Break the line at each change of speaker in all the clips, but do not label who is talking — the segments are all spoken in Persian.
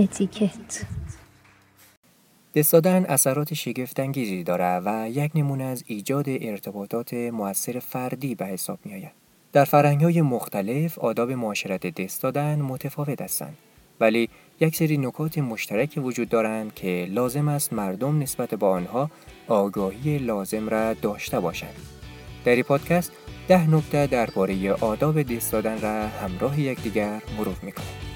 اتیکت
دست دادن اثرات شگفتانگیزی دارد و یک نمونه از ایجاد ارتباطات موثر فردی به حساب می آید. در فرهنگ های مختلف آداب معاشرت دست دادن متفاوت هستند ولی یک سری نکات مشترک وجود دارند که لازم است مردم نسبت به آنها آگاهی لازم را داشته باشند. در این پادکست ده نکته درباره آداب دست دادن را همراه یکدیگر مرور می‌کنیم.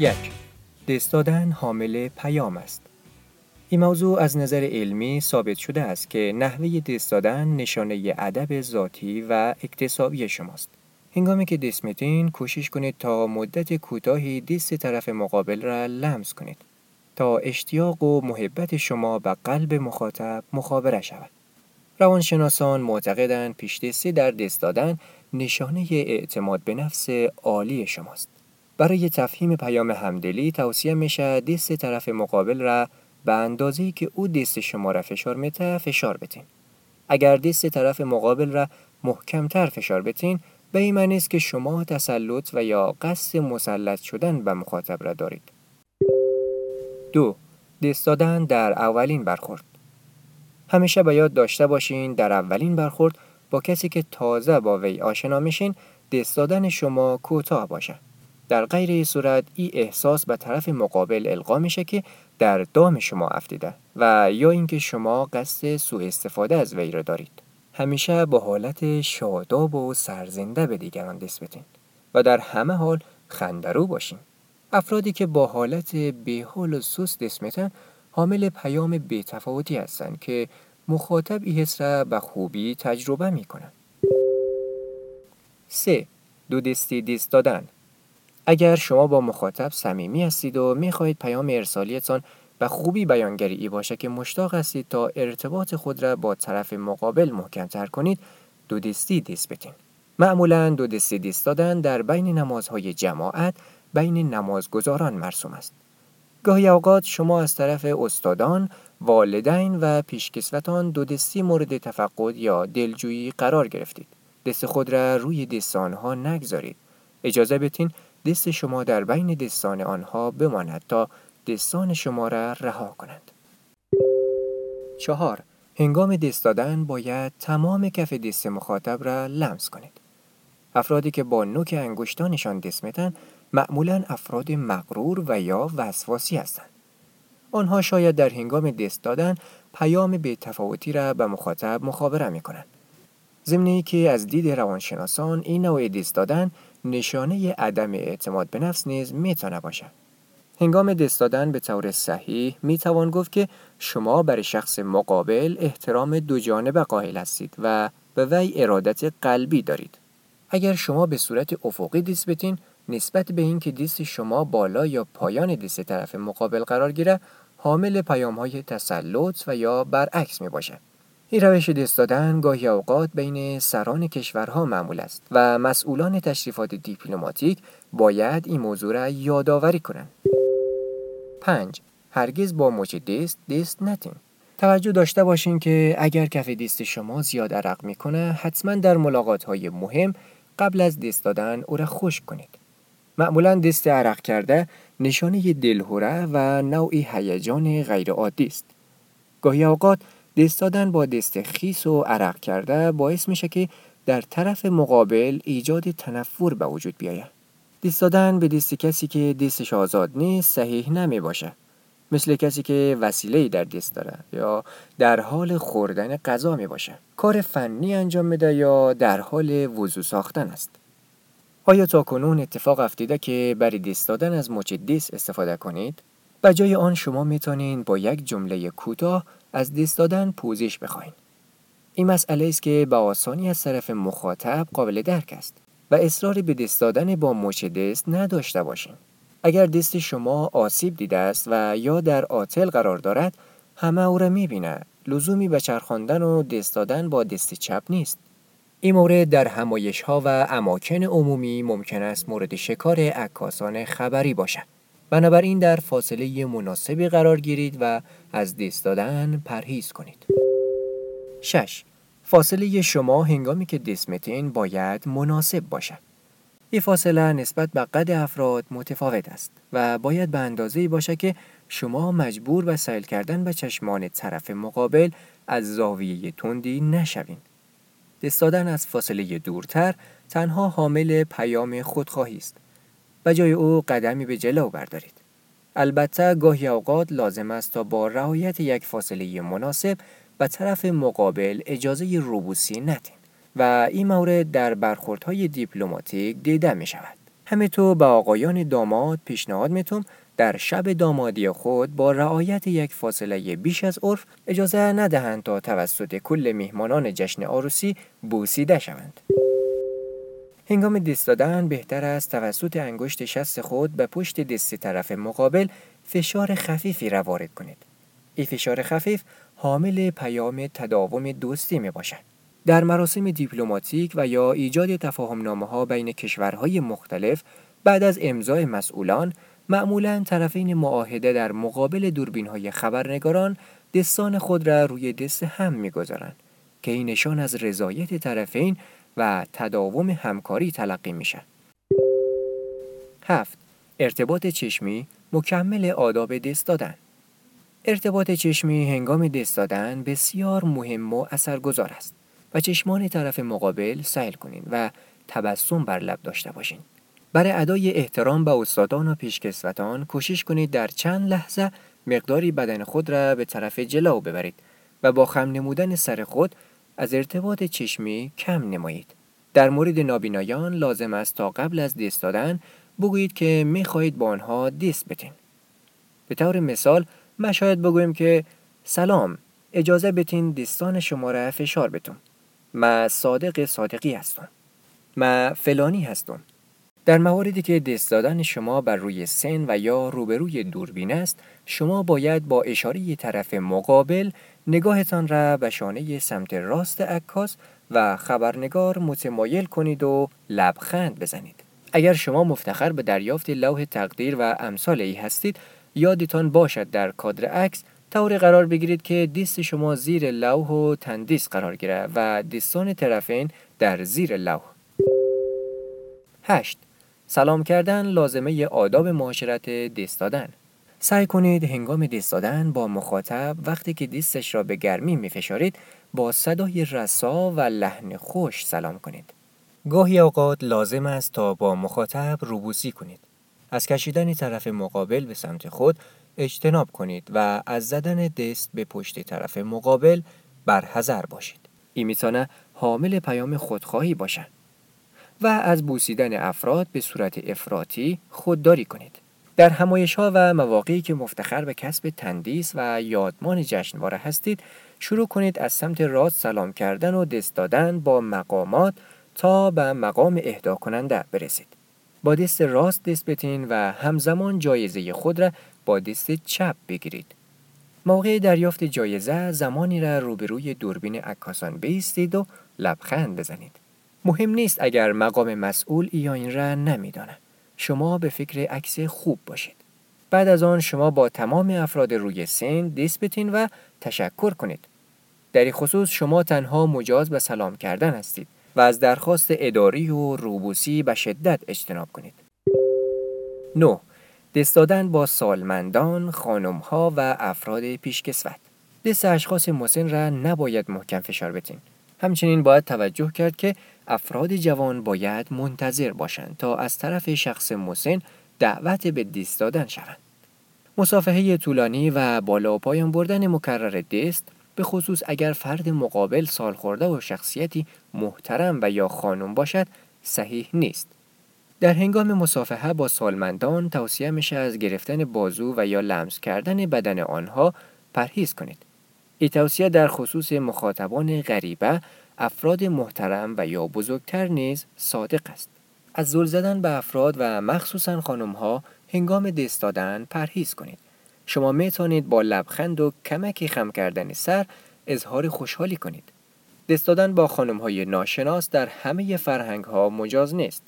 یک دست دادن حامل پیام است. این موضوع از نظر علمی ثابت شده است که نحوه دست دادن نشانه ادب ذاتی و اکتسابی شماست. هنگامی که دست میتین کوشش کنید تا مدت کوتاهی دست طرف مقابل را لمس کنید تا اشتیاق و محبت شما به قلب مخاطب مخابره شود. روانشناسان معتقدند پیش دستی در دست دادن نشانه اعتماد به نفس عالی شماست. برای تفهیم پیام همدلی توصیه میشه دست طرف مقابل را به اندازه که او دست شما را فشار میته فشار بتین. اگر دست طرف مقابل را محکمتر فشار بتین به این معنی است که شما تسلط و یا قصد مسلط شدن به مخاطب را دارید. دو دست دادن در اولین برخورد همیشه باید داشته باشین در اولین برخورد با کسی که تازه با وی آشنا میشین دست دادن شما کوتاه باشه. در غیر صورت این احساس به طرف مقابل القا میشه که در دام شما افتیده و یا اینکه شما قصد سوء استفاده از وی را دارید. همیشه با حالت شاداب و سرزنده به دیگران دست و در همه حال خندرو باشین. افرادی که با حالت بیحال و سست دست حامل پیام بیتفاوتی هستند که مخاطب این حس را به خوبی تجربه می‌کنن 3. دو دستی دست دادن. اگر شما با مخاطب صمیمی هستید و می‌خواهید پیام ارسالیتان به خوبی بیانگری باشه که مشتاق هستید تا ارتباط خود را با طرف مقابل محکمتر کنید دو دستی دست بتین معمولا دو دستی دست دادن در بین نمازهای جماعت بین نمازگزاران مرسوم است گاهی اوقات شما از طرف استادان، والدین و پیشکسوتان دو دستی مورد تفقد یا دلجویی قرار گرفتید. دست خود را روی دست آنها نگذارید. اجازه بتین دست شما در بین دستان آنها بماند تا دستان شما را رها کنند. چهار هنگام دست دادن باید تمام کف دست مخاطب را لمس کنید. افرادی که با نوک انگشتانشان دست میتن معمولا افراد مغرور و یا وسواسی هستند. آنها شاید در هنگام دست دادن پیام به تفاوتی را به مخاطب مخابره می کنند. ضمن که از دید روانشناسان این نوع دست دادن نشانه عدم اعتماد به نفس نیز می‌تونه باشه. هنگام دست دادن به طور صحیح می توان گفت که شما برای شخص مقابل احترام دو جانبه قائل هستید و به وی ارادت قلبی دارید. اگر شما به صورت افقی دست بتین نسبت به اینکه دست شما بالا یا پایان دست طرف مقابل قرار گیره حامل پیام های تسلط و یا برعکس می باشه. این روش دست دادن گاهی اوقات بین سران کشورها معمول است و مسئولان تشریفات دیپلماتیک باید این موضوع را یادآوری کنند. 5. هرگز با مچ دست دست نتین. توجه داشته باشین که اگر کف دست شما زیاد عرق می‌کنه حتما در ملاقات های مهم قبل از دست دادن او را خشک کنید. معمولا دست عرق کرده نشانه دلهوره و نوعی هیجان غیرعادی است. گاهی اوقات دست دادن با دست خیس و عرق کرده باعث میشه که در طرف مقابل ایجاد تنفر به وجود بیاید. دست دادن به دست کسی که دستش آزاد نیست صحیح نمی باشه. مثل کسی که وسیله در دست داره یا در حال خوردن غذا می باشه. کار فنی انجام میده یا در حال وضو ساختن است. آیا تا کنون اتفاق افتیده که برای دست دادن از مچ دست استفاده کنید؟ به جای آن شما می‌تونید با یک جمله کوتاه از دست دادن پوزش بخواین. این مسئله است که به آسانی از طرف مخاطب قابل درک است و اصراری به دست دادن با مچ دست نداشته باشین. اگر دست شما آسیب دیده است و یا در آتل قرار دارد همه او را می‌بیند لزومی به چرخاندن و دست دادن با دست چپ نیست این مورد در همایش ها و اماکن عمومی ممکن است مورد شکار عکاسان خبری باشد بنابراین در فاصله مناسبی قرار گیرید و از دست دادن پرهیز کنید 6. فاصله شما هنگامی که دسمتین باید مناسب باشد این فاصله نسبت به قد افراد متفاوت است و باید به اندازه‌ای باشد که شما مجبور به سیل کردن به چشمان طرف مقابل از زاویه تندی نشوین. دستادن از فاصله دورتر تنها حامل پیام خودخواهی است و جای او قدمی به جلو بردارید. البته گاهی اوقات لازم است تا با رعایت یک فاصله مناسب به طرف مقابل اجازه روبوسی ندین و این مورد در برخوردهای دیپلماتیک دیده می شود. همه تو به آقایان داماد پیشنهاد می‌تونم در شب دامادی خود با رعایت یک فاصله بیش از عرف اجازه ندهند تا توسط کل میهمانان جشن عروسی بوسیده شوند. هنگام دست دادن بهتر است توسط انگشت شست خود به پشت دست طرف مقابل فشار خفیفی را وارد کنید. این فشار خفیف حامل پیام تداوم دوستی می باشد. در مراسم دیپلماتیک و یا ایجاد تفاهم ها بین کشورهای مختلف بعد از امضای مسئولان معمولا طرفین معاهده در مقابل دوربین های خبرنگاران دستان خود را روی دست هم می‌گذارند که این نشان از رضایت طرفین و تداوم همکاری تلقی میشه. هفت ارتباط چشمی مکمل آداب دست دادن ارتباط چشمی هنگام دست دادن بسیار مهم و اثرگذار است و چشمان طرف مقابل سیل کنین و تبسم بر لب داشته باشین. برای ادای احترام به استادان و پیشکسوتان کوشش کنید در چند لحظه مقداری بدن خود را به طرف جلو ببرید و با خم نمودن سر خود از ارتباط چشمی کم نمایید. در مورد نابینایان لازم است تا قبل از دست دادن بگویید که می خواهید با آنها دست بتین. به طور مثال ما شاید بگویم که سلام اجازه بتین دستان شما را فشار بتون. ما صادق صادقی هستم. ما فلانی هستم. در مواردی که دست دادن شما بر روی سن و یا روبروی دوربین است شما باید با اشاره طرف مقابل نگاهتان را به شانه سمت راست عکاس و خبرنگار متمایل کنید و لبخند بزنید اگر شما مفتخر به دریافت لوح تقدیر و امثال ای هستید یادتان باشد در کادر عکس طوری قرار بگیرید که دیست شما زیر لوح و تندیس قرار گیرد و دیستان طرفین در زیر لوح 8. سلام کردن لازمه آداب معاشرت دست دادن سعی کنید هنگام دست دادن با مخاطب وقتی که دیستش را به گرمی می فشارید با صدای رسا و لحن خوش سلام کنید. گاهی اوقات لازم است تا با مخاطب روبوسی کنید. از کشیدن طرف مقابل به سمت خود اجتناب کنید و از زدن دست به پشت طرف مقابل برحذر باشید. این می‌تونه حامل پیام خودخواهی باشد. و از بوسیدن افراد به صورت افراطی خودداری کنید. در همایش ها و مواقعی که مفتخر به کسب تندیس و یادمان جشنواره هستید شروع کنید از سمت راست سلام کردن و دست دادن با مقامات تا به مقام اهدا کننده برسید. با دست راست دست بتین و همزمان جایزه خود را با دست چپ بگیرید. موقع دریافت جایزه زمانی را روبروی دوربین عکاسان بیستید و لبخند بزنید. مهم نیست اگر مقام مسئول یا این را نمیدانه. شما به فکر عکس خوب باشید. بعد از آن شما با تمام افراد روی سن دست بتین و تشکر کنید. در خصوص شما تنها مجاز به سلام کردن هستید و از درخواست اداری و روبوسی به شدت اجتناب کنید. 9. دست دادن با سالمندان، خانمها و افراد پیشکسوت. دست اشخاص مسن را نباید محکم فشار بتین. همچنین باید توجه کرد که افراد جوان باید منتظر باشند تا از طرف شخص مسن دعوت به دست دادن شوند. مصافحه طولانی و بالا و پایان بردن مکرر دست به خصوص اگر فرد مقابل سال خورده و شخصیتی محترم و یا خانم باشد صحیح نیست. در هنگام مصافحه با سالمندان توصیه میشه از گرفتن بازو و یا لمس کردن بدن آنها پرهیز کنید. این توصیه در خصوص مخاطبان غریبه افراد محترم و یا بزرگتر نیز صادق است. از زل زدن به افراد و مخصوصا خانم ها هنگام دست دادن پرهیز کنید. شما می‌تونید با لبخند و کمکی خم کردن سر اظهار خوشحالی کنید. دست دادن با خانم های ناشناس در همه فرهنگ ها مجاز نیست.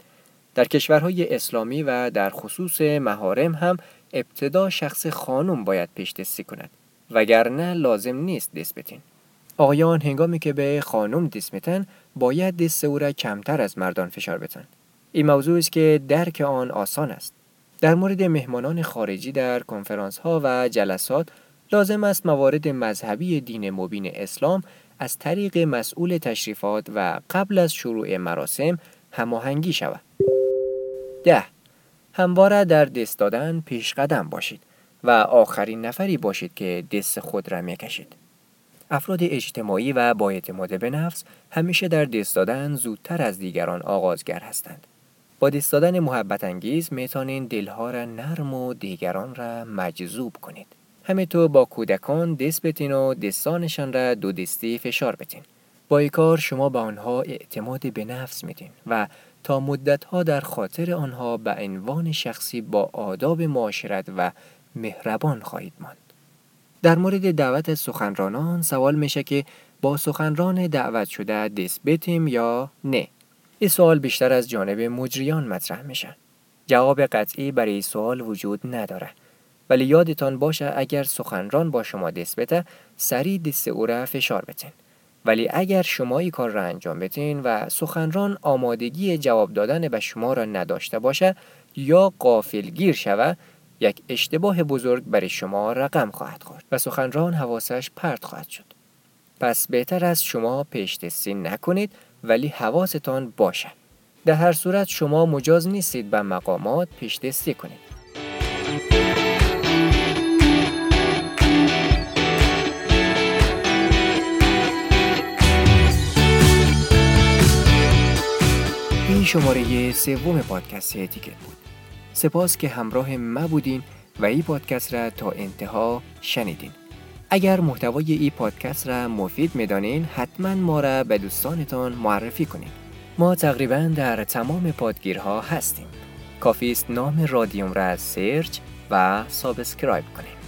در کشورهای اسلامی و در خصوص مهارم هم ابتدا شخص خانم باید پیش دستی کند. وگرنه لازم نیست دست بتین. آقایان هنگامی که به خانم دست میتن باید دست او را کمتر از مردان فشار بتن. این موضوع است که درک آن آسان است. در مورد مهمانان خارجی در کنفرانس ها و جلسات لازم است موارد مذهبی دین مبین اسلام از طریق مسئول تشریفات و قبل از شروع مراسم هماهنگی شود. ده همواره در دست دادن پیش قدم باشید و آخرین نفری باشید که دست خود را می کشید. افراد اجتماعی و با اعتماد به نفس همیشه در دست دادن زودتر از دیگران آغازگر هستند. با دست دادن محبت انگیز می‌تونین دلها را نرم و دیگران را مجذوب کنید. همینطور با کودکان دست بتین و دستانشان را دو دستی فشار بتین. با این کار شما به آنها اعتماد به نفس میدین و تا مدتها در خاطر آنها به عنوان شخصی با آداب معاشرت و مهربان خواهید ماند. در مورد دعوت سخنرانان سوال میشه که با سخنران دعوت شده دست بتیم یا نه. این سوال بیشتر از جانب مجریان مطرح میشه. جواب قطعی برای این سوال وجود نداره. ولی یادتان باشه اگر سخنران با شما دست بته سریع دست او را فشار بتین. ولی اگر شما این کار را انجام بتین و سخنران آمادگی جواب دادن به شما را نداشته باشه یا قافلگیر شوه یک اشتباه بزرگ برای شما رقم خواهد خورد و سخنران حواسش پرت خواهد شد. پس بهتر است شما دستی نکنید ولی حواستان باشه. در هر صورت شما مجاز نیستید به مقامات دستی کنید. این شماره سوم پادکست اتیکت بود. سپاس که همراه ما بودین و این پادکست را تا انتها شنیدین. اگر محتوای این پادکست را مفید می‌دانین حتما ما را به دوستانتان معرفی کنین. ما تقریبا در تمام پادگیرها هستیم. کافی است نام رادیوم را search و subscribe کنید.